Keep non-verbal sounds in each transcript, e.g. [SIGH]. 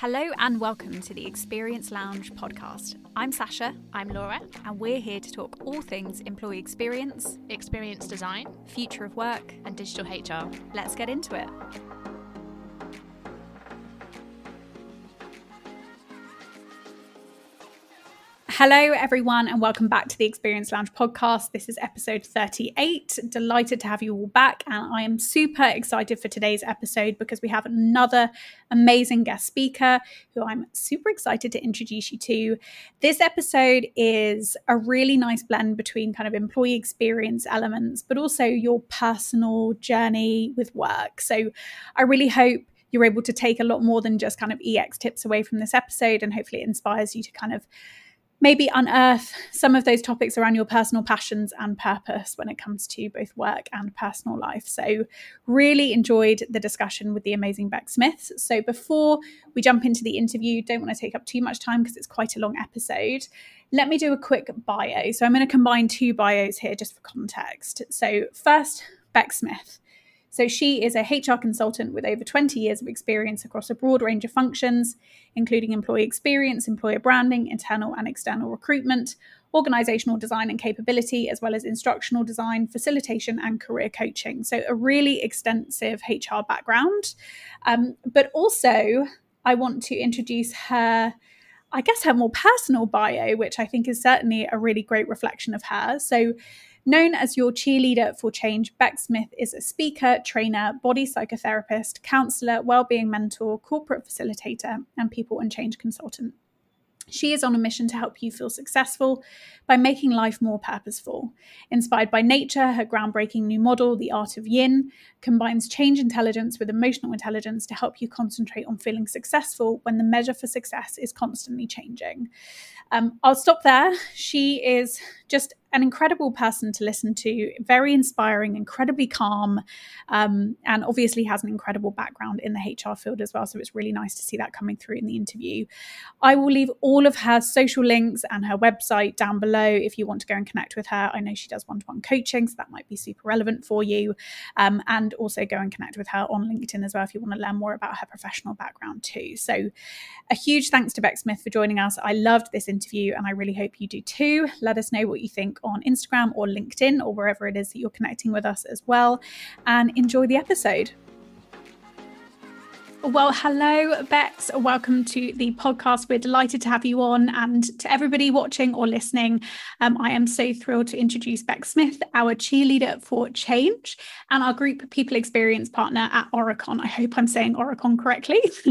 Hello and welcome to the Experience Lounge podcast. I'm Sasha. I'm Laura. And we're here to talk all things employee experience, experience design, future of work, and digital HR. Let's get into it. Hello, everyone, and welcome back to the Experience Lounge podcast. This is episode 38. Delighted to have you all back, and I am super excited for today's episode because we have another amazing guest speaker who I'm super excited to introduce you to. This episode is a really nice blend between kind of employee experience elements, but also your personal journey with work. So I really hope you're able to take a lot more than just kind of EX tips away from this episode, and hopefully it inspires you to kind of maybe unearth some of those topics around your personal passions and purpose when it comes to both work and personal life. So, really enjoyed the discussion with the amazing Bex Smith. So, before we jump into the interview, don't want to take up too much time because it's quite a long episode. Let me do a quick bio. So, I'm going to combine two bios here just for context. So, first, Bex Smith. So she is a HR consultant with over 20 years of experience across a broad range of functions, including employee experience, employer branding, internal and external recruitment, organizational design and capability, as well as instructional design, facilitation, and career coaching. So, a really extensive HR background. Um, but also, I want to introduce her. I guess her more personal bio, which I think is certainly a really great reflection of her. So, Known as your cheerleader for change, Bex Smith is a speaker, trainer, body psychotherapist, counselor, well-being mentor, corporate facilitator, and people and change consultant. She is on a mission to help you feel successful by making life more purposeful. Inspired by nature, her groundbreaking new model, The Art of Yin, combines change intelligence with emotional intelligence to help you concentrate on feeling successful when the measure for success is constantly changing. Um, I'll stop there. She is just an incredible person to listen to, very inspiring, incredibly calm, um, and obviously has an incredible background in the HR field as well. So it's really nice to see that coming through in the interview. I will leave all of her social links and her website down below if you want to go and connect with her. I know she does one to one coaching, so that might be super relevant for you. Um, and also go and connect with her on LinkedIn as well if you want to learn more about her professional background too. So a huge thanks to Bex Smith for joining us. I loved this interview and I really hope you do too. Let us know what you think on Instagram or LinkedIn or wherever it is that you're connecting with us as well. And enjoy the episode. Well, hello, Bex. Welcome to the podcast. We're delighted to have you on. And to everybody watching or listening, um, I am so thrilled to introduce Bex Smith, our cheerleader for change and our group people experience partner at Aurecon. I hope I'm saying Aurecon correctly. [LAUGHS]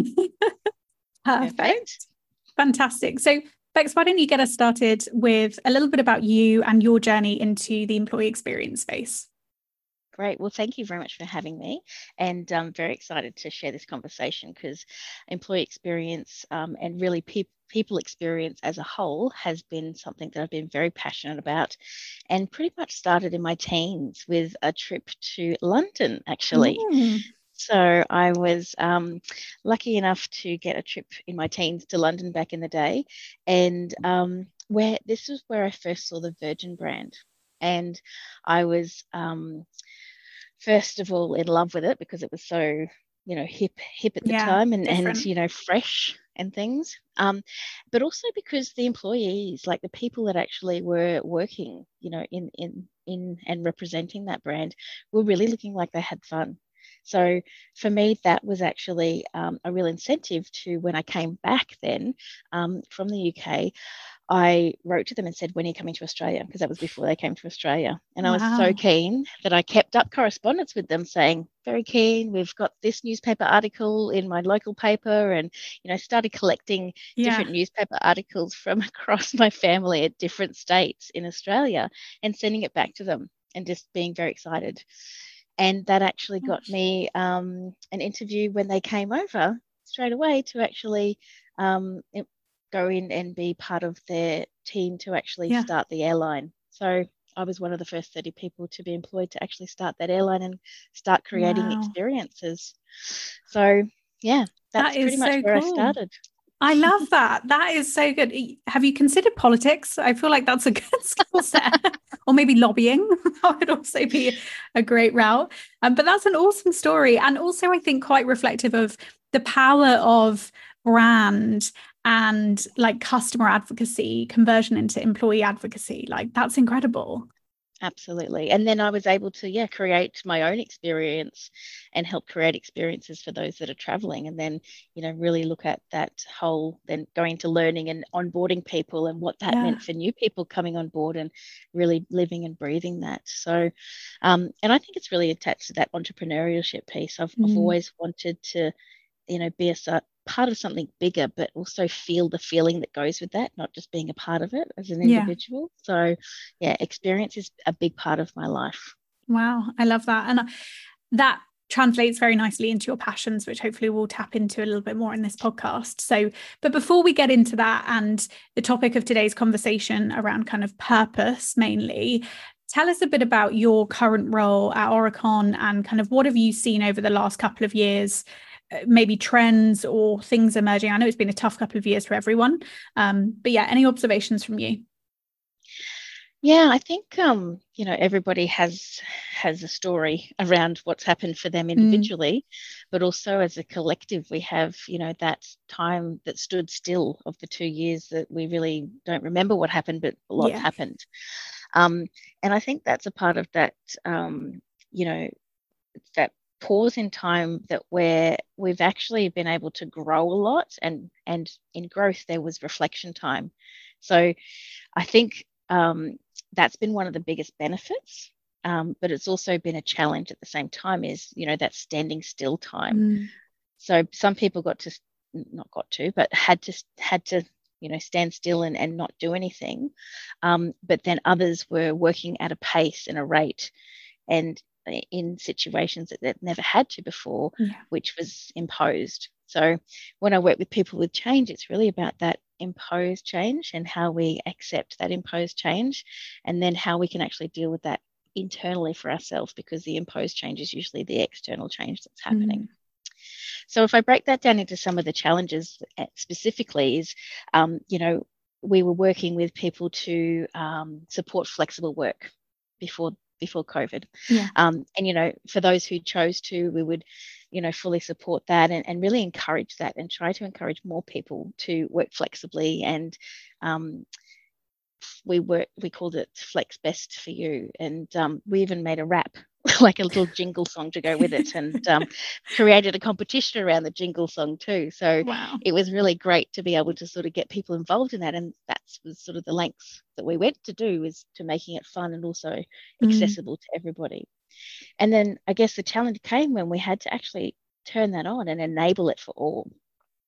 Perfect. Perfect. Fantastic. So, Bex, why don't you get us started with a little bit about you and your journey into the employee experience space? Great. Well, thank you very much for having me. And I'm very excited to share this conversation because employee experience um, and really pe- people experience as a whole has been something that I've been very passionate about and pretty much started in my teens with a trip to London, actually. Mm. So I was um, lucky enough to get a trip in my teens to London back in the day, and um, where this was where I first saw the Virgin brand, and I was um, first of all in love with it because it was so you know hip hip at the yeah, time and different. and you know fresh and things. Um, but also because the employees like the people that actually were working you know in in in and representing that brand were really looking like they had fun so for me, that was actually um, a real incentive to when I came back then um, from the UK. I wrote to them and said, When are you coming to Australia? Because that was before they came to Australia. And wow. I was so keen that I kept up correspondence with them saying, Very keen. We've got this newspaper article in my local paper, and, you know, started collecting yeah. different newspaper articles from [LAUGHS] across my family at different states in Australia and sending it back to them and just being very excited and that actually got me um, an interview when they came over straight away to actually um, go in and be part of their team to actually yeah. start the airline. So I was one of the first 30 people to be employed to actually start that airline and start creating wow. experiences. So yeah, that's that pretty much so where cool. I started. I love that. That is so good. Have you considered politics? I feel like that's a [LAUGHS] good skill set. or maybe lobbying. [LAUGHS] that would also be a great route. Um, but that's an awesome story. And also, I think, quite reflective of the power of brand and like customer advocacy conversion into employee advocacy like that's incredible absolutely and then i was able to yeah create my own experience and help create experiences for those that are traveling and then you know really look at that whole then going to learning and onboarding people and what that yeah. meant for new people coming on board and really living and breathing that so um, and i think it's really attached to that entrepreneurship piece i've, mm. I've always wanted to you know be a part of something bigger, but also feel the feeling that goes with that, not just being a part of it as an individual. Yeah. So, yeah, experience is a big part of my life. Wow, I love that. And uh, that translates very nicely into your passions, which hopefully we'll tap into a little bit more in this podcast. So, but before we get into that and the topic of today's conversation around kind of purpose mainly, tell us a bit about your current role at Aurecon and kind of what have you seen over the last couple of years maybe trends or things emerging? I know it's been a tough couple of years for everyone, um, but yeah, any observations from you? Yeah, I think um, you know everybody has has a story around what's happened for them mm. individually, mm. but also as a collective, we have you know that time that stood still of the two years that we really don't remember what happened, but a lot yeah. happened. Um, and I think that's a part of that um, you know that pause in time that where we've actually been able to grow a lot and and in growth there was reflection time. So i think um, that's been one of the biggest benefits um, but it's also been a challenge at the same time is you know that standing still time. Mm. so some people got to not got to but had to had to you know stand still and, and not do anything. Um, but then others were working at a pace and a rate and in situations that they've never had to before, yeah. which was imposed. So when I work with people with change, it's really about that imposed change and how we accept that imposed change, and then how we can actually deal with that internally for ourselves because the imposed change is usually the external change that's happening. Mm. So if I break that down into some of the challenges eh, specifically, is um, you know we were working with people to um, support flexible work before before COVID. Yeah. Um, and, you know, for those who chose to, we would, you know, fully support that and, and really encourage that and try to encourage more people to work flexibly and um, we work we called it flex best for you and um, we even made a rap [LAUGHS] like a little jingle song to go with it and um, created a competition around the jingle song too so wow. it was really great to be able to sort of get people involved in that and that was sort of the lengths that we went to do is to making it fun and also mm. accessible to everybody and then i guess the challenge came when we had to actually turn that on and enable it for all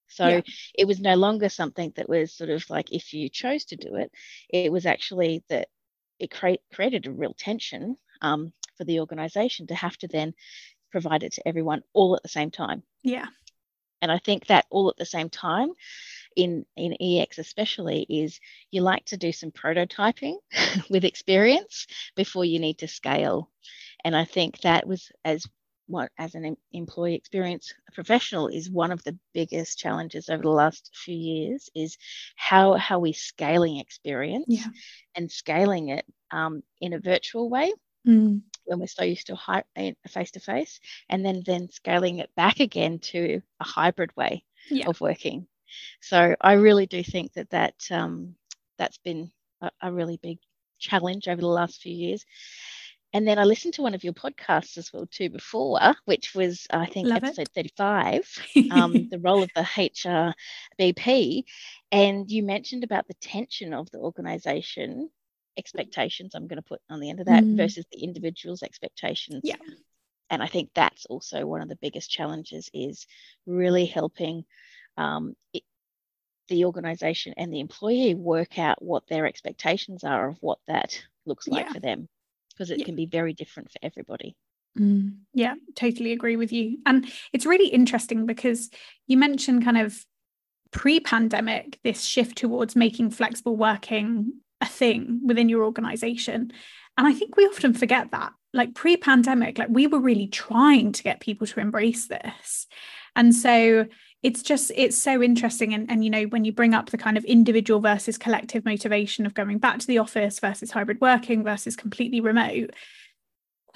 so yeah. it was no longer something that was sort of like if you chose to do it, it was actually that it cre- created a real tension um, for the organization to have to then provide it to everyone all at the same time. Yeah. And I think that all at the same time in, in EX especially is you like to do some prototyping [LAUGHS] with experience before you need to scale. And I think that was as what as an employee experience professional is one of the biggest challenges over the last few years is how how we scaling experience yeah. and scaling it um, in a virtual way mm. when we're so used to face to face and then then scaling it back again to a hybrid way yeah. of working so i really do think that that um, that's been a, a really big challenge over the last few years and then I listened to one of your podcasts as well too before, which was I think Love episode it. 35, um, [LAUGHS] the role of the HR BP, and you mentioned about the tension of the organisation expectations. I'm going to put on the end of that mm. versus the individual's expectations. Yeah. And I think that's also one of the biggest challenges is really helping um, it, the organisation and the employee work out what their expectations are of what that looks like yeah. for them because it yeah. can be very different for everybody. Mm, yeah, totally agree with you. And it's really interesting because you mentioned kind of pre pandemic, this shift towards making flexible working a thing within your organization. And I think we often forget that. Like pre pandemic, like we were really trying to get people to embrace this. And so it's just it's so interesting and, and you know when you bring up the kind of individual versus collective motivation of going back to the office versus hybrid working versus completely remote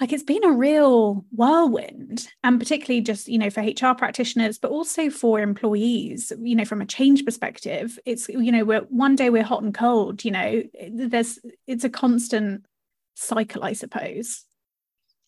like it's been a real whirlwind and particularly just you know for hr practitioners but also for employees you know from a change perspective. It's you know we're one day we're hot and cold you know there's it's a constant cycle i suppose.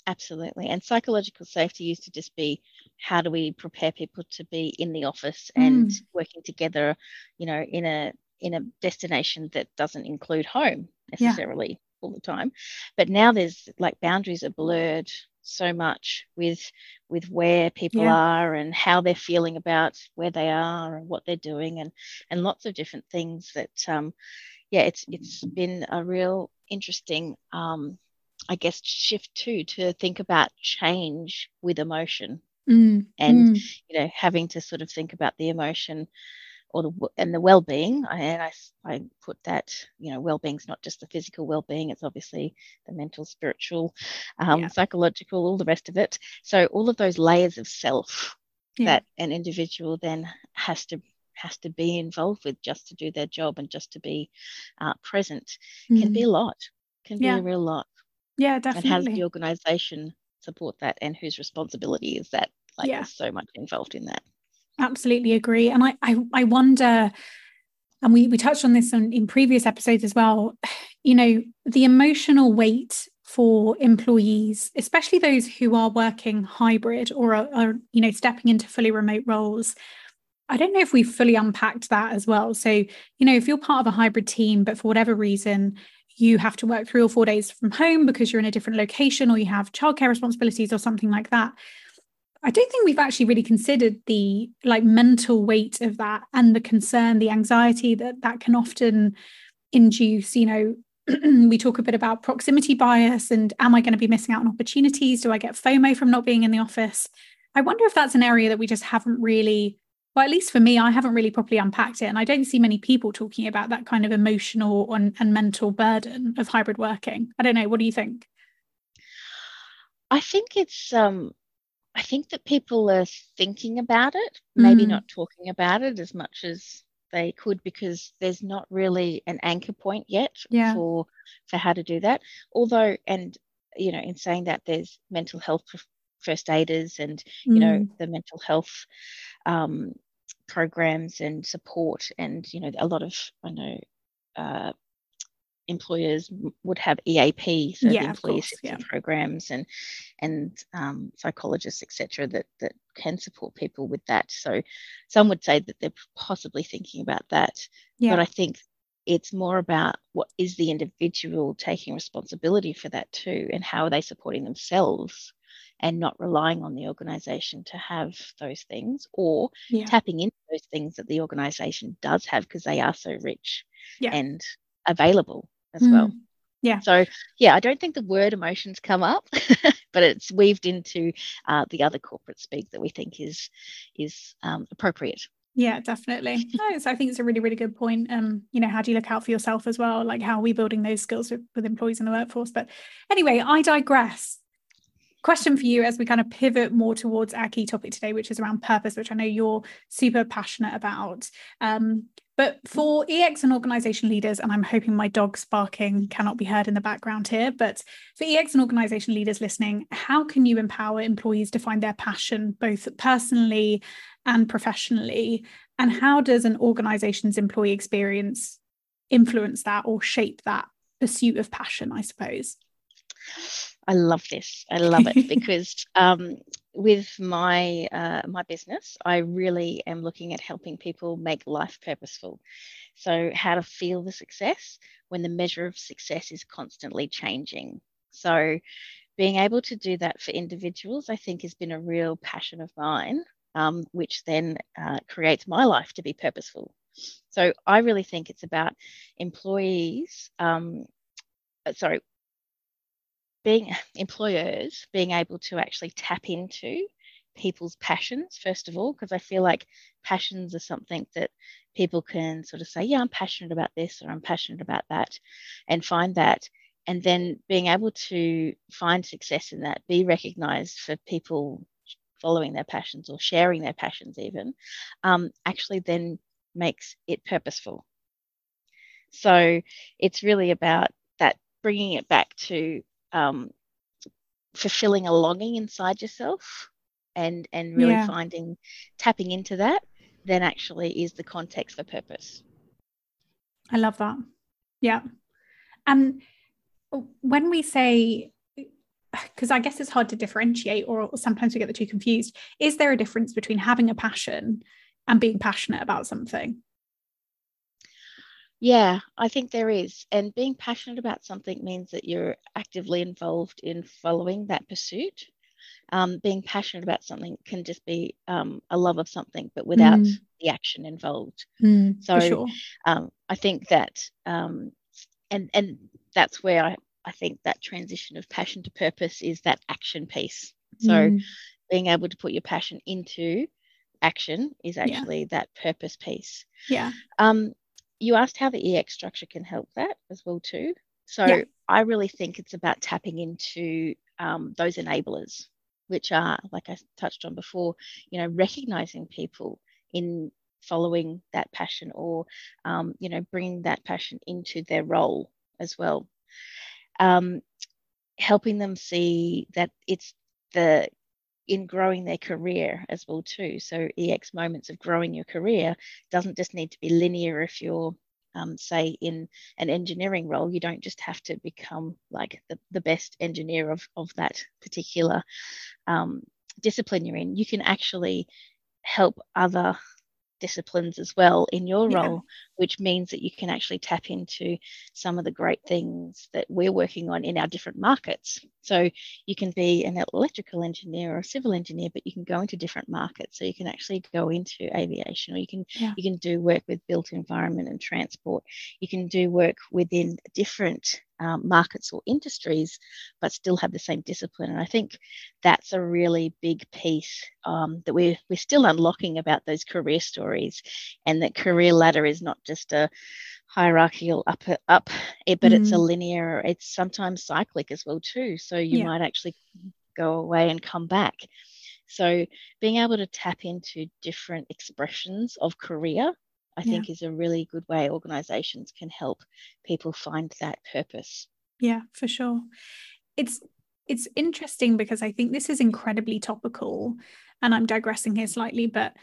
Absolutely and psychological safety used to just be how do we prepare people to be in the office and mm. working together you know in a in a destination that doesn't include home necessarily? yeah all the time but now there's like boundaries are blurred so much with with where people yeah. are and how they're feeling about where they are and what they're doing and and lots of different things that um yeah it's it's been a real interesting um i guess shift too to think about change with emotion mm, and mm. you know having to sort of think about the emotion or the and the well-being and I, I put that you know well-being is not just the physical well-being it's obviously the mental spiritual um, yeah. psychological all the rest of it so all of those layers of self yeah. that an individual then has to has to be involved with just to do their job and just to be uh, present mm. can be a lot can be a real lot yeah definitely and how does the organization support that and whose responsibility is that like yeah. there's so much involved in that absolutely agree and i i, I wonder and we, we touched on this on, in previous episodes as well [SIGHS] you know the emotional weight for employees especially those who are working hybrid or are, are you know stepping into fully remote roles I don't know if we've fully unpacked that as well. So, you know, if you're part of a hybrid team, but for whatever reason, you have to work three or four days from home because you're in a different location or you have childcare responsibilities or something like that, I don't think we've actually really considered the like mental weight of that and the concern, the anxiety that that can often induce. You know, [CLEARS THROAT] we talk a bit about proximity bias and am I going to be missing out on opportunities? Do I get FOMO from not being in the office? I wonder if that's an area that we just haven't really, well, at least for me, I haven't really properly unpacked it. And I don't see many people talking about that kind of emotional and, and mental burden of hybrid working. I don't know. What do you think? I think it's um I think that people are thinking about it, maybe mm. not talking about it as much as they could because there's not really an anchor point yet yeah. for for how to do that. Although, and you know, in saying that, there's mental health first aiders and you mm. know the mental health um, programs and support, and you know a lot of I know uh, employers would have EAP, so yeah, employee course, yeah. programs and and um, psychologists, etc., that that can support people with that. So some would say that they're possibly thinking about that, yeah. but I think it's more about what is the individual taking responsibility for that too, and how are they supporting themselves. And not relying on the organization to have those things or tapping into those things that the organization does have because they are so rich and available as mm. well. Yeah. So yeah, I don't think the word emotions come up, [LAUGHS] but it's weaved into uh, the other corporate speak that we think is is um, appropriate. Yeah, definitely. [LAUGHS] No, so I think it's a really, really good point. Um, you know, how do you look out for yourself as well? Like how are we building those skills with, with employees in the workforce? But anyway, I digress question for you as we kind of pivot more towards our key topic today, which is around purpose, which I know you're super passionate about. Um, but for EX and organization leaders, and I'm hoping my dog's barking cannot be heard in the background here, but for EX and organization leaders listening, how can you empower employees to find their passion both personally and professionally? And how does an organization's employee experience influence that or shape that pursuit of passion, I suppose? I love this. I love it [LAUGHS] because um, with my uh, my business, I really am looking at helping people make life purposeful. So, how to feel the success when the measure of success is constantly changing. So, being able to do that for individuals, I think, has been a real passion of mine, um, which then uh, creates my life to be purposeful. So, I really think it's about employees. Um, uh, sorry, being [LAUGHS] employers being able to actually tap into people's passions first of all because i feel like passions are something that people can sort of say yeah i'm passionate about this or i'm passionate about that and find that. And then being able to find success in that be recognized for people following their passions or sharing their passions even um, actually then makes it purposeful. So it's really about that bringing it back to um, fulfilling a longing inside yourself and and really Yeah. finding tapping into that then actually is the context for purpose I love that. Yeah. And when we say, because I guess it's hard to differentiate, or sometimes we get the two confused, is there a difference between having a passion and being passionate about something? Yeah, I think there is. And being passionate about something means that you're actively involved in following that pursuit. Um, being passionate about something can just be um, a love of something, but without Mm. the action involved. for So sure. um, I think that, um, and and that's where I, I think that transition of passion to purpose is that action piece. So Mm. being able to put your passion into action is Yeah. actually that purpose piece. yeah. Um, you asked how the EX structure can help that as well too. So Yeah. I really think it's about tapping into um, those enablers, which are like I touched on before. You know, recognizing people in following that passion or um, you know bringing that passion into their role as well. Um, helping them see that it's the in growing their career as well too. So EX moments of growing your career doesn't just need to be linear if you're um, say in an engineering role, you don't just have to become like the, the best engineer of, of that particular um, discipline you're in. You can actually help other disciplines as well in your Yeah. role, which means that you can actually tap into some of the great things that we're working on in our different markets. So you can be an electrical engineer or a civil engineer, but you can go into different markets. So you can actually go into aviation, or you can Yeah. you can do work with built environment and transport. You can do work within different um, markets or industries, but still have the same discipline. And I think that's a really big piece um, that we're we're still unlocking about those career stories, and that career ladder is not just a hierarchical up up, but it's a Mm. linear. It's sometimes cyclic as well too. So you Yeah. might actually go away and come back. So being able to tap into different expressions of career, I Yeah. think, is a really good way organizations can help people find that purpose. Yeah, for sure. It's it's interesting because I think this is incredibly topical, and I'm digressing here slightly, but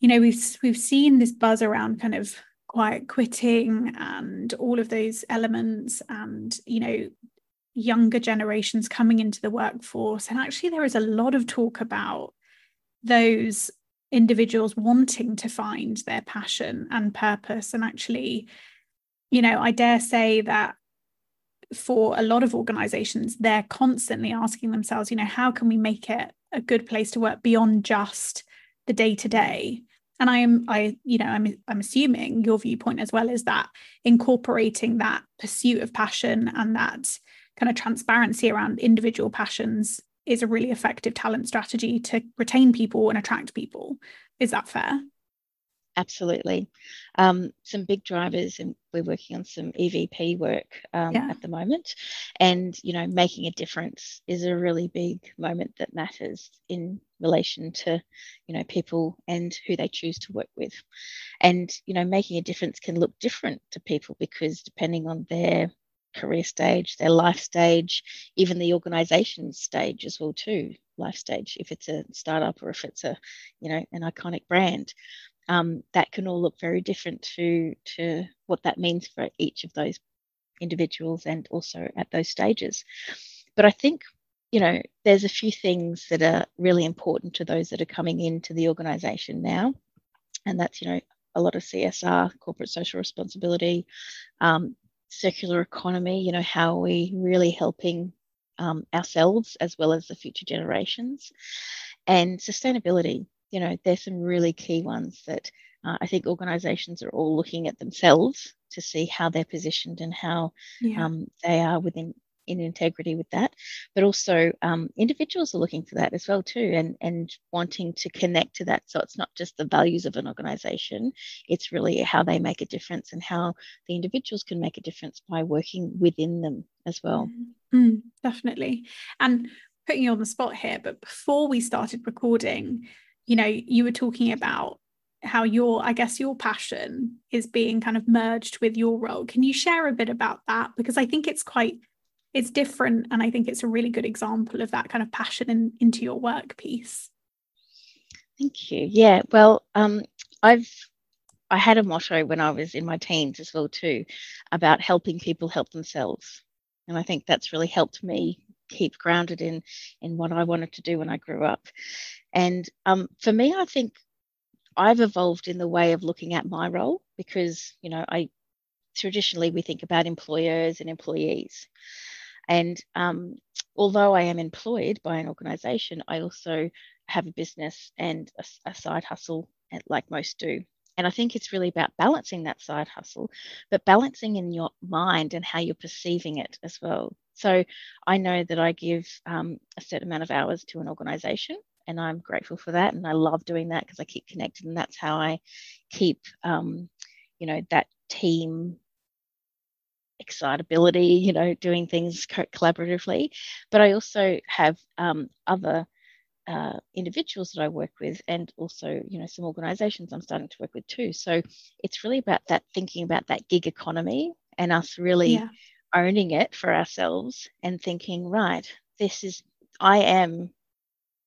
you know we've we've seen this buzz around kind of quiet quitting and all of those elements, and you know younger generations coming into the workforce, and actually there is a lot of talk about those individuals wanting to find their passion and purpose, and actually, you know, I dare say that for a lot of organizations, they're constantly asking themselves, you know, how can we make it a good place to work beyond just the day to day? And I am, I, you know, I'm, I'm assuming your viewpoint as well is that incorporating that pursuit of passion and that kind of transparency around individual passions is a really effective talent strategy to retain people and attract people. Is that fair? Absolutely. Um, some big drivers, and we're working on some EVP work um, Yeah. at the moment. And, you know, making a difference is a really big moment that matters in relation to, you know, people and who they choose to work with. And, you know, making a difference can look different to people because depending on their career stage, their life stage, even the organization stage as well too, life stage, if it's a startup or if it's a, you know, an iconic brand um, that can all look very different to to what that means for each of those individuals and also at those stages. But I think you know there's a few things that are really important to those that are coming into the organisation now, and that's you know a lot of CSR, corporate social responsibility, um, circular economy. You know how are we really helping um, ourselves as well as the future generations, and sustainability you know, there's some really key ones that uh, I think organisations are all looking at themselves to see how they're positioned and how Yeah. um, they are within in integrity with that. But also um, individuals are looking for that as well too, and and wanting to connect to that. So it's not just the values of an organisation; it's really how they make a difference and how the individuals can make a difference by working within them as well. Mm, definitely. And putting you on the spot here, but before we started recording, you know, you were talking about how your, I guess, your passion is being kind of merged with your role. Can you share a bit about that? Because I think it's quite it's different and i think it's a really good example of that kind of passion in, into your work piece thank you. Yeah well um, i've i had a motto when i was in my teens as well too about helping people help themselves. And i think that's really helped me keep grounded in in what i wanted to do when i grew up. And um, for me i think i've evolved in the way of looking at my role because you know i traditionally we think about employers and employees and um, although I am employed by an organization, I also have a business and a, a side hustle, like most do. And I think it's really about balancing that side hustle, but balancing in your mind and how you're perceiving it as well. So I know that I give um, a certain amount of hours to an organization, and I'm grateful for that. And I love doing that because I keep connected, and that's how I keep, um, you know, that team excitability, you know, doing things co- collaboratively. But I also have um, other uh, individuals that I work with, and also, you know, some organisations I'm starting to work with too. So it's really about that thinking about that gig economy and us really yeah. owning it for ourselves and thinking, right, this is I am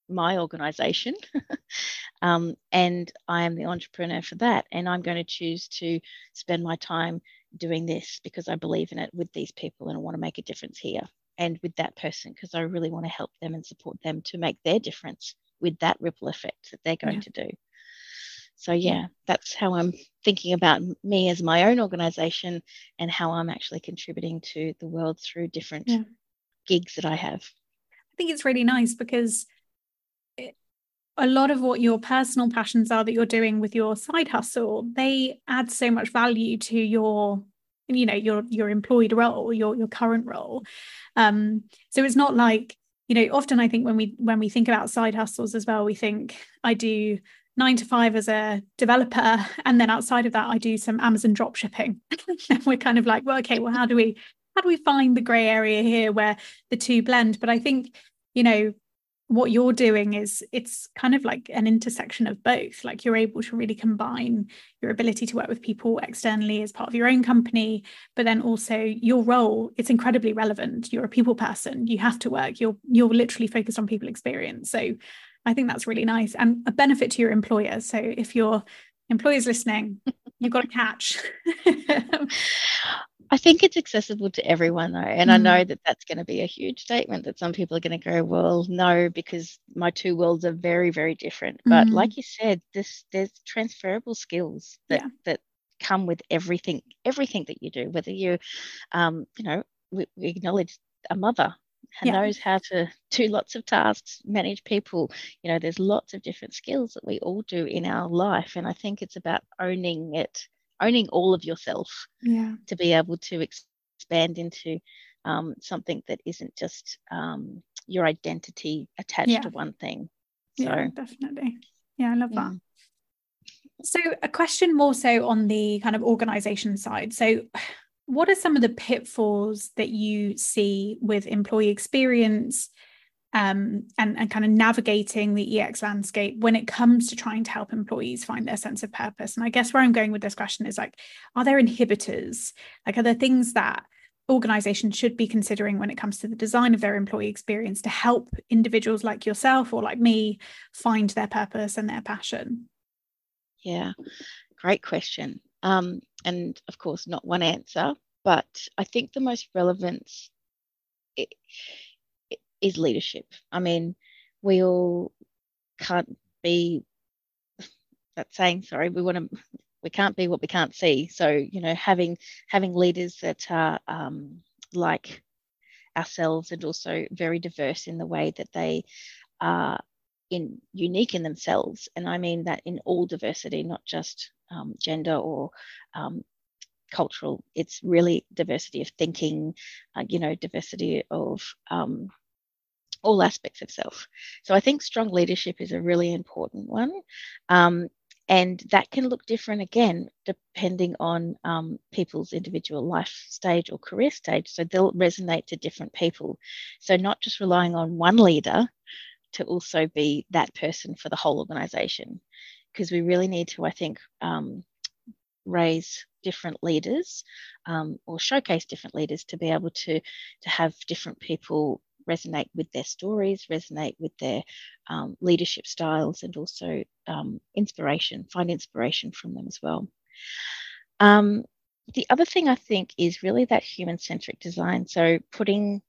my organization [LAUGHS] um, and I am the entrepreneur for that. And I'm going to choose to spend my time doing this because I believe in it with these people and I want to make a difference here and with that person because I really want to help them and support them to make their difference with that ripple effect that they're going yeah. to do. So, yeah, that's how I'm thinking about me as my own organization and how I'm actually contributing to the world through different yeah. gigs that I have. I think it's really nice because a lot of what your personal passions are that you're doing with your side hustle they add so much value to your you know your your employed role your your current role. Um so it's not like you know often i think when we when we think about side hustles as well we think i do nine to five as a developer [LAUGHS] and then outside of that i do some amazon drop shipping. [LAUGHS] And we're kind of like well okay well how do we how do we find the gray area here where the two blend? But i think you know what you're doing is it's kind of like an intersection of both. Like you're able to really combine your ability to work with people externally as part of your own company but then also your role it's incredibly relevant. You're a people person. You have to work. You're you're literally focused on people experience. So i think that's really nice and a benefit to your employer. So if your employers listening you've got a catch [LAUGHS] I think it's accessible to everyone though. And mm. I know that that's going to be a huge statement that some people are going to go, well, no, because my two worlds are very, very different. Mm. But like you said, this there's transferable skills that yeah. that come with everything, everything that you do, whether you, um, you know, we, we acknowledge a mother yeah. knows how to do lots of tasks, manage people. You know, there's lots of different skills that we all do in our life. And I think it's about owning it owning all of yourself yeah. to be able to expand into um, something that isn't just um, your identity attached yeah. to one thing. So, yeah, definitely. Yeah, I love yeah. that. So, a question more so on the kind of organization side. So, what are some of the pitfalls that you see with employee experience um, and, and kind of navigating the EX landscape when it comes to trying to help employees find their sense of purpose. And I guess where I'm going with this question is like, are there inhibitors? Like, are there things that organizations should be considering when it comes to the design of their employee experience to help individuals like yourself or like me find their purpose and their passion? Yeah, great question. Um, and of course, not one answer, but I think the most relevant. It, is leadership. I mean, we all can't be that saying, sorry, we want to we can't be what we can't see. So, you know, having having leaders that are um, like ourselves and also very diverse in the way that they are in unique in themselves. And I mean that in all diversity, not just um, gender or um, cultural. It's really diversity of thinking, uh, you know, diversity of um, all aspects of self. So I think strong leadership is a really important one. Um, and that can look different again, depending on um, people's individual life stage or career stage. So they'll resonate to different people. So not just relying on one leader to also be that person for the whole organization, because we really need to, I think, um, raise different leaders um, or showcase different leaders to be able to to have different people resonate with their stories, resonate with their um, leadership styles, and also um, inspiration, find inspiration from them as well. Um, the other thing I think is really that human centric design. So putting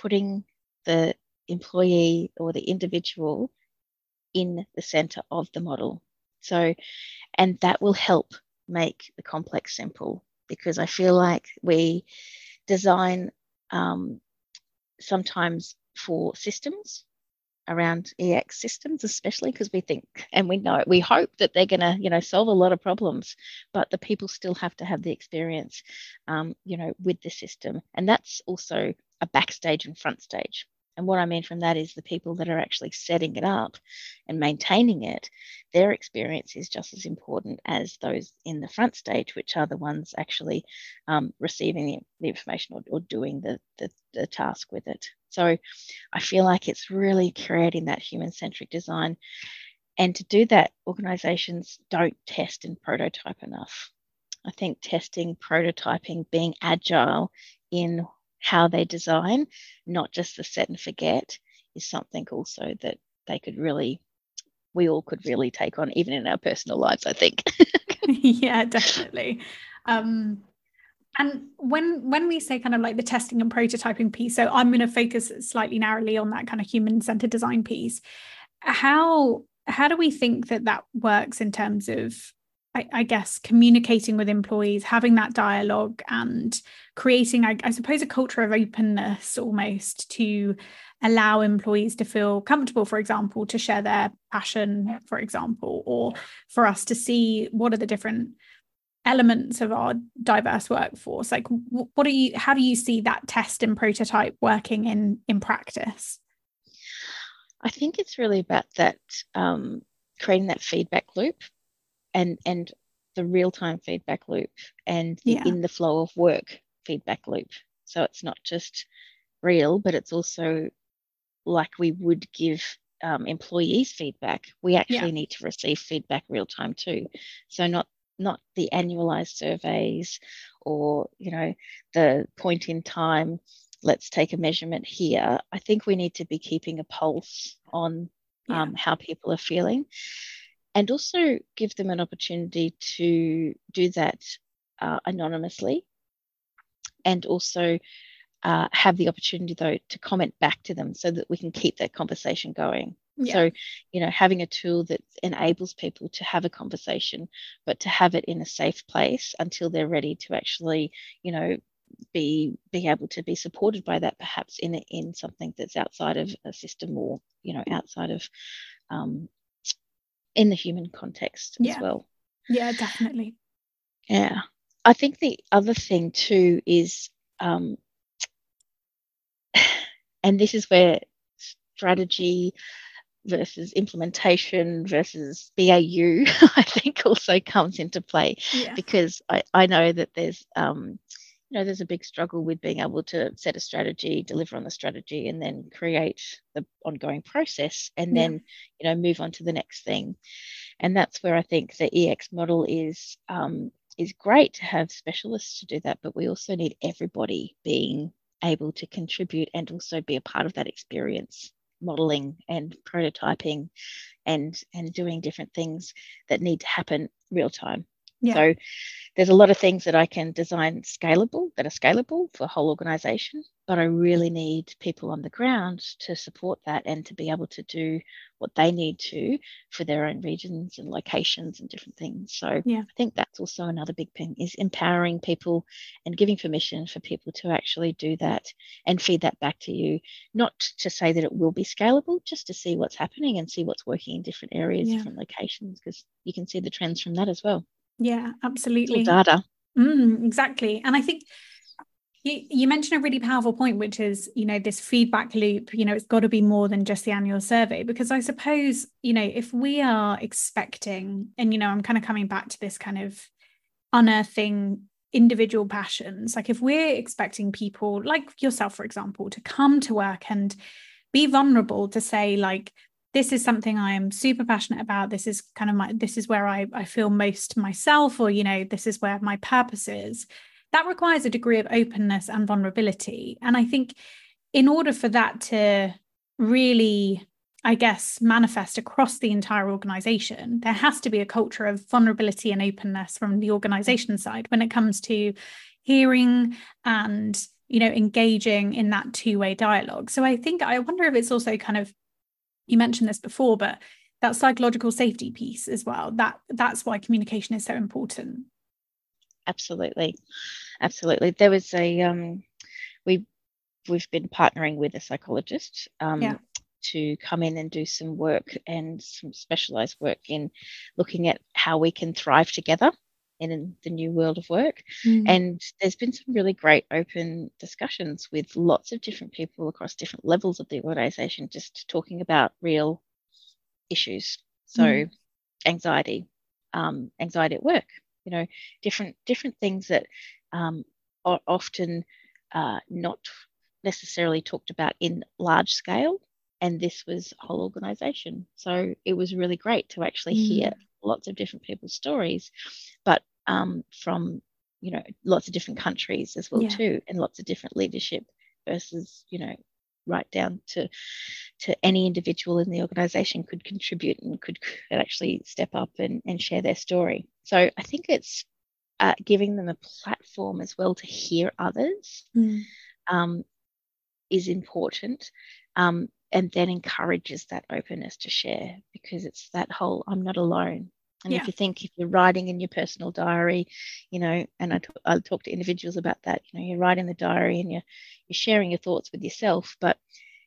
putting the employee or the individual in the center of the model. So, and that will help make the complex simple because I feel like we design um, sometimes for systems around EX systems, especially because we think and we know we hope that they're going to, you know, solve a lot of problems, but the people still have to have the experience, um, you know, with the system, and that's also a backstage and front stage. And what I mean from that is the people that are actually setting it up and maintaining it, their experience is just as important as those in the front stage, which are the ones actually um, receiving the, the information or, or doing the, the, the task with it. So I feel like it's really creating that human centric design. And to do that, organizations don't test and prototype enough. I think testing, prototyping, being agile in how they design, not just the set and forget, is something also that they could really, we all could really take on, even in our personal lives, I think. [LAUGHS] yeah, definitely. Um, and when when we say kind of like the testing and prototyping piece, so I'm going to focus slightly narrowly on that kind of human centered design piece. How how do we think that that works in terms of I, I, guess communicating with employees, having that dialogue, and creating, I, I, suppose, a culture of openness almost to allow employees to feel comfortable, for example, to share their passion, for example, or for us to see what are the different elements of our diverse workforce. Like, what do you? How do you see that test and prototype working in in practice? I think it's really about that um, creating that feedback loop and and the real-time feedback loop and the yeah. in the flow of work feedback loop so it's not just real but it's also like we would give um, employees feedback we actually yeah. need to receive feedback real time too so not not the annualized surveys or you know the point in time let's take a measurement here i think we need to be keeping a pulse on yeah. um, how people are feeling and also give them an opportunity to do that uh, anonymously and also uh, have the opportunity though to comment back to them so that we can keep that conversation going yeah. so you know having a tool that enables people to have a conversation but to have it in a safe place until they're ready to actually you know be be able to be supported by that perhaps in in something that's outside of a system or you know outside of um, in the human context yeah. as well. Yeah, definitely. Yeah. I think the other thing too is, um, [SIGHS] and this is where strategy versus implementation versus BAU, [LAUGHS] I think also comes into play yeah. because I, I know that there's um, you know there's a big struggle with being able to set a strategy deliver on the strategy and then create the ongoing process and then you know move on to the next thing. And that's where i think the ex model is um, is great to have specialists to do that but we also need everybody being able to contribute and also be a part of that experience modeling and prototyping and and doing different things that need to happen real time yeah. So there's a lot of things that I can design scalable that are scalable for a whole organization, but I really need people on the ground to support that and to be able to do what they need to for their own regions and locations and different things. So yeah. I think that's also another big thing is empowering people and giving permission for people to actually do that and feed that back to you, not to say that it will be scalable, just to see what's happening and see what's working in different areas, yeah. different locations, because you can see the trends from that as well. Yeah, absolutely. data. Mm, exactly. And I think you, you mentioned a really powerful point, which is, you know, this feedback loop, you know, it's got to be more than just the annual survey. Because I suppose, you know, if we are expecting, and, you know, I'm kind of coming back to this kind of unearthing individual passions, like if we're expecting people like yourself, for example, to come to work and be vulnerable to say, like, this is something I am super passionate about. This is kind of my this is where I, I feel most myself, or you know, this is where my purpose is. That requires a degree of openness and vulnerability. And I think in order for that to really I guess, manifest across the entire organization, there has to be a culture of vulnerability and openness from the organization side when it comes to hearing and you know engaging in that two-way dialogue so i think i wonder if it's also kind of you mentioned this before but that psychological safety piece as well that that's why communication is so important. Absolutely. Absolutely. There was a um we we've been partnering with a psychologist um, yeah. to come in and do some work and some specialized work in looking at how we can thrive together in the new world of work. Mm. And there's been some really great open discussions with lots of different people across different levels of the organization, just talking about real issues. So, mm. anxiety, um, anxiety at work, you know, different different things that um, are often uh, not necessarily talked about in large scale and this was a whole organization so it was really great to actually mm. hear lots of different people's stories but um, from you know lots of different countries as well yeah. too and lots of different leadership versus you know right down to to any individual in the organization could contribute and could, could actually step up and, and share their story so i think it's uh, giving them a platform as well to hear others mm. um, is important um, and then encourages that openness to share because it's that whole I'm not alone. And yeah. if you think if you're writing in your personal diary, you know, and I, t- I talk to individuals about that, you know, you're writing the diary and you're you're sharing your thoughts with yourself, but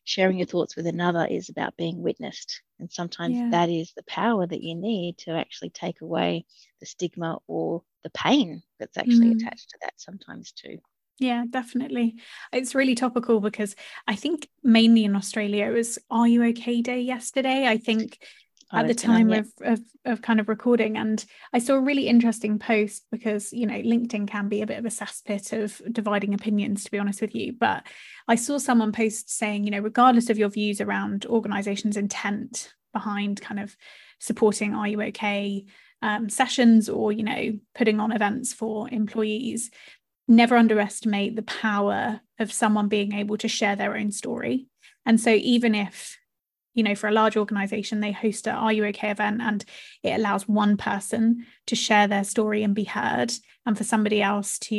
sharing your thoughts with another is about being witnessed. And sometimes yeah. that is the power that you need to actually take away the stigma or the pain that's actually mm. attached to that sometimes too. Yeah, definitely. It's really topical because I think mainly in Australia it was Are You OK Day yesterday. I think at the time of, of, of kind of recording and i saw a really interesting post because you know linkedin can be a bit of a cesspit of dividing opinions to be honest with you but i saw someone post saying you know regardless of your views around organizations intent behind kind of supporting are you okay um, sessions or you know putting on events for employees never underestimate the power of someone being able to share their own story. And so, even if, you know, for a large organization, they host a Are You OK event and it allows one person to share their story and be heard, and for somebody else to,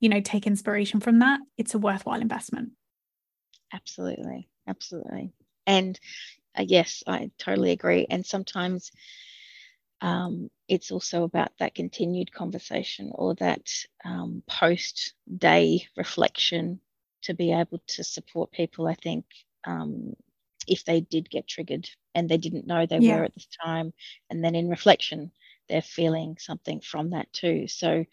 you know, take inspiration from that, it's a worthwhile investment. Absolutely. Absolutely. And uh, yes, I totally agree. And sometimes, um, it's also about that continued conversation or that um, post day reflection to be able to support people. I think um, if they did get triggered and they didn't know they yeah. were at this time, and then in reflection, they're feeling something from that too. So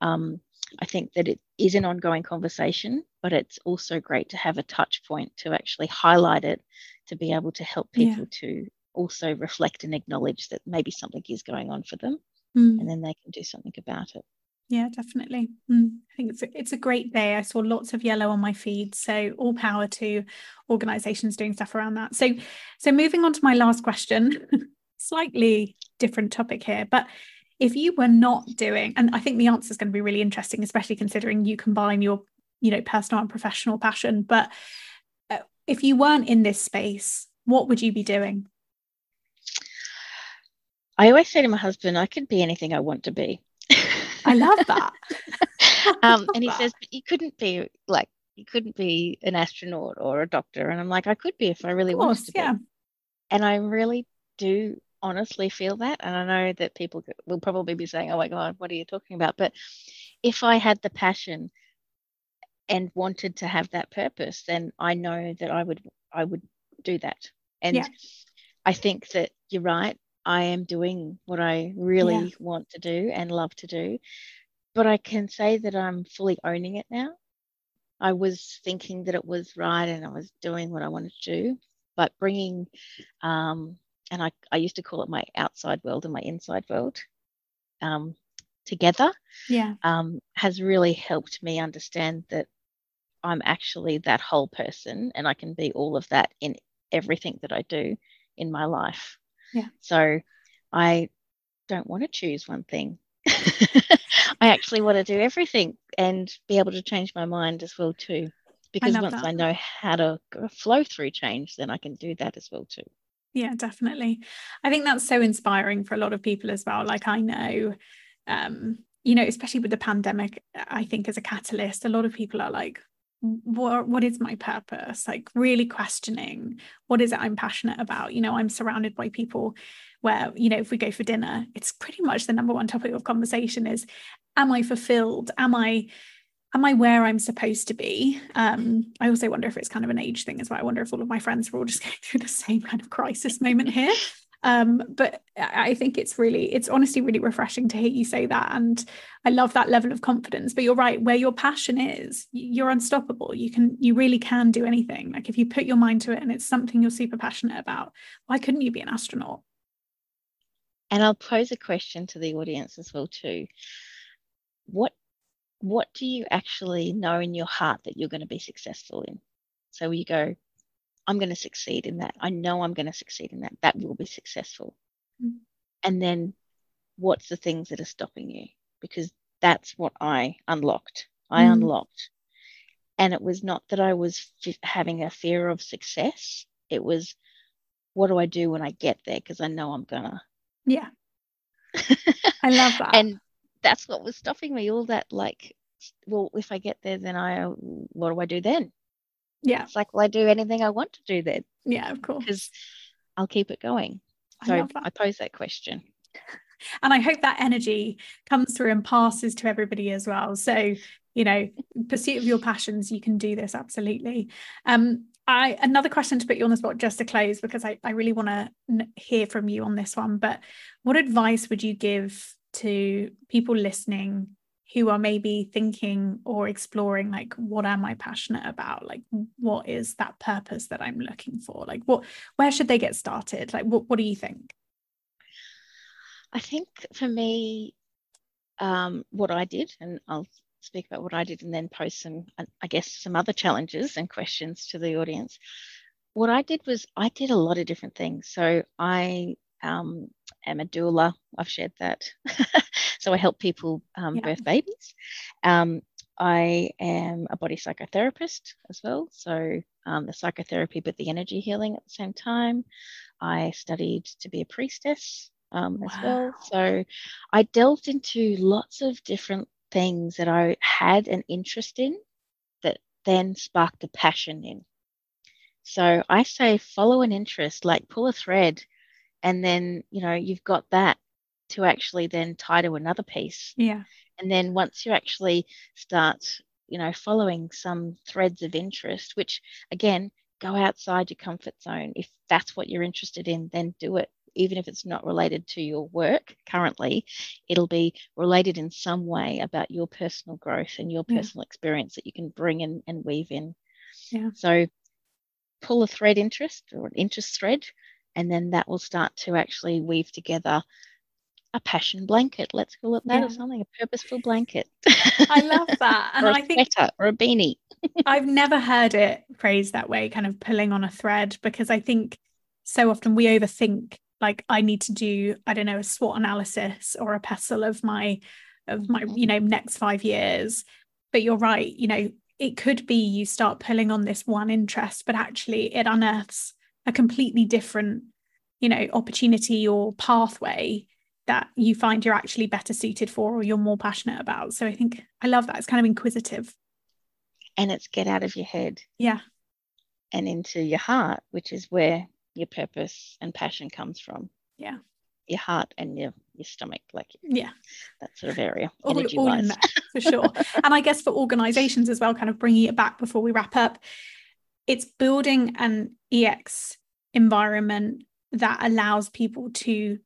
um, I think that it is an ongoing conversation, but it's also great to have a touch point to actually highlight it to be able to help people yeah. to also reflect and acknowledge that maybe something is going on for them mm. and then they can do something about it yeah definitely mm. i think it's a, it's a great day i saw lots of yellow on my feed so all power to organizations doing stuff around that so so moving on to my last question [LAUGHS] slightly different topic here but if you were not doing and i think the answer is going to be really interesting especially considering you combine your you know personal and professional passion but uh, if you weren't in this space what would you be doing I always say to my husband, I could be anything I want to be. I love that. [LAUGHS] um, love and he that. says, but you couldn't be like, you couldn't be an astronaut or a doctor. And I'm like, I could be if I really course, wanted to yeah. be. And I really do honestly feel that. And I know that people will probably be saying, oh my God, what are you talking about? But if I had the passion and wanted to have that purpose, then I know that I would, I would do that. And yeah. I think that you're right. I am doing what I really yeah. want to do and love to do. But I can say that I'm fully owning it now. I was thinking that it was right and I was doing what I wanted to do, but bringing, um, and I, I used to call it my outside world and my inside world um, together, yeah, um, has really helped me understand that I'm actually that whole person and I can be all of that in everything that I do in my life. Yeah. So I don't want to choose one thing. [LAUGHS] I actually want to do everything and be able to change my mind as well too. Because love once that. I know how to flow through change, then I can do that as well too. Yeah, definitely. I think that's so inspiring for a lot of people as well. Like I know, um, you know, especially with the pandemic, I think as a catalyst, a lot of people are like, what what is my purpose? Like really questioning what is it I'm passionate about. You know, I'm surrounded by people where, you know, if we go for dinner, it's pretty much the number one topic of conversation is am I fulfilled? Am I am I where I'm supposed to be? Um, I also wonder if it's kind of an age thing as well. I wonder if all of my friends are all just [LAUGHS] going through the same kind of crisis moment here. Um, but I think it's really, it's honestly really refreshing to hear you say that. And I love that level of confidence. But you're right, where your passion is, you're unstoppable. You can, you really can do anything. Like if you put your mind to it and it's something you're super passionate about, why couldn't you be an astronaut? And I'll pose a question to the audience as well too. What what do you actually know in your heart that you're going to be successful in? So you go, I'm going to succeed in that. I know I'm going to succeed in that. That will be successful. Mm. And then what's the things that are stopping you? Because that's what I unlocked. I Mm. unlocked. And it was not that I was f- having a fear of success. It was, what do I do when I get there? Because I know I'm gonna. Yeah. [LAUGHS] I love that. and that's what was stopping me all that like well if i get there then i what do i do then yeah. it's like well i do anything i want to do then Yeah, of course. because i'll keep it going so that. I pose that question [LAUGHS] and I hope that energy comes through and passes to everybody as well. So, you know, pursuit of your passions, you can do this absolutely. Um, I another question to put you on the spot just to close because I, I really want to n- hear from you on this one. But what advice would you give to people listening who are maybe thinking or exploring like what am I passionate about? Like what is that purpose that I'm looking for? Like what where should they get started? Like what what do you think? i think for me um, what i did and i'll speak about what i did and then post some I- i guess some other challenges and questions to the audience what i did was i did a lot of different things so i um, am a doula i've shared that [LAUGHS] so i help people um, Yeah. birth babies. Um, i am a body psychotherapist as well. So um, the psychotherapy but the energy healing at the same time. I studied to be a priestess um, as well. So i delved into lots of different things that i had an interest in that then sparked a passion in. So I say follow an interest, like pull a thread, and then, you know, you've got that to actually then tie to another piece. Yeah. And then once you actually start, you know, following some threads of interest, which again, go outside your comfort zone. If that's what you're interested in, then do it. Even if it's not related to your work currently, it'll be related in some way about your personal growth and your Yeah. personal experience that you can bring in and weave in. Yeah. So pull a thread interest or an interest thread, and then that will start to actually weave together a passion blanket. Let's call it that Yeah. or something, a purposeful blanket. I love that. [LAUGHS] And or a I think sweater or a beanie. [LAUGHS] I've never heard it phrased that way, kind of pulling on a thread, because I think so often we overthink like I need to do, I don't know, a SWOT analysis or a pestle of my of my, you mm-hmm. know, next five years. But you're right, you know, it could be you start pulling on this one interest, but actually it unearths a completely different, you know, opportunity or pathway that you find you're actually better suited for or you're more passionate about. So I think I love that. It's kind of inquisitive. And it's get out of your head Yeah. and into your heart, which is where your purpose and passion comes from. Yeah. Your heart and your, your stomach, like Yeah. that sort of area, all, all in there for sure. [LAUGHS] and I guess for organizations as well, kind of bringing it back before we wrap up, it's building an EX environment that allows people to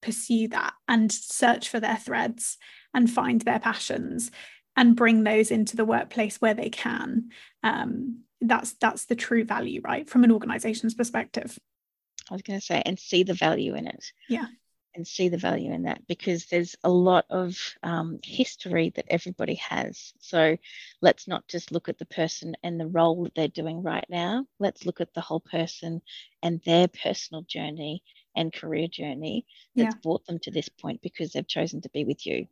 pursue that and search for their threads and find their passions and bring those into the workplace where they can. Um, that's that's the true value, right, from an organization's perspective. I was going to say, and see the value in it. Yeah. and see the value in that because there's a lot of um, history that everybody has. So let's not just look at the person and the role that they're doing right now. Let's look at the whole person and their personal journey and career journey that's yeah. brought them to this point because they've chosen to be with you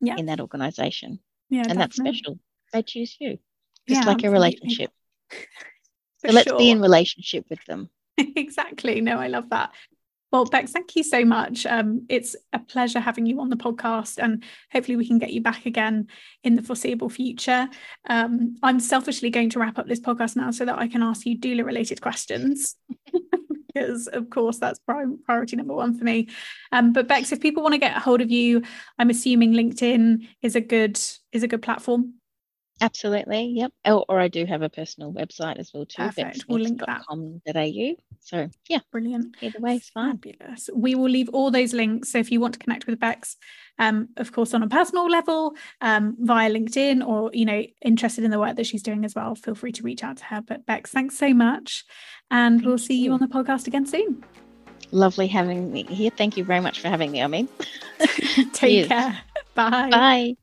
yeah. in that organization. Yeah, and that's special. They choose you, just yeah, like absolutely. a relationship. [LAUGHS] so let's be in relationship with them. [LAUGHS] exactly. No, I love that. Well, Bex, thank you so much. Um, it's a pleasure having you on the podcast, and hopefully, we can get you back again in the foreseeable future. Um, I'm selfishly going to wrap up this podcast now so that I can ask you doula related questions. [LAUGHS] because of course that's priority number one for me um, but bex if people want to get a hold of you i'm assuming linkedin is a good is a good platform Absolutely. Yep. Or, or, I do have a personal website as well too. Perfect. We'll link that. .com.au. So yeah. Brilliant. Either way is fine. Fabulous. We will leave all those links. So if you want to connect with Bex, um, of course, on a personal level, um, via LinkedIn or, you know, interested in the work that she's doing as well, feel free to reach out to her. But Bex, thanks so much. And Thank we'll see you. you on the podcast again soon. Lovely having me here. Thank you very much for having me, I mean. [LAUGHS] Take care. Bye. Bye.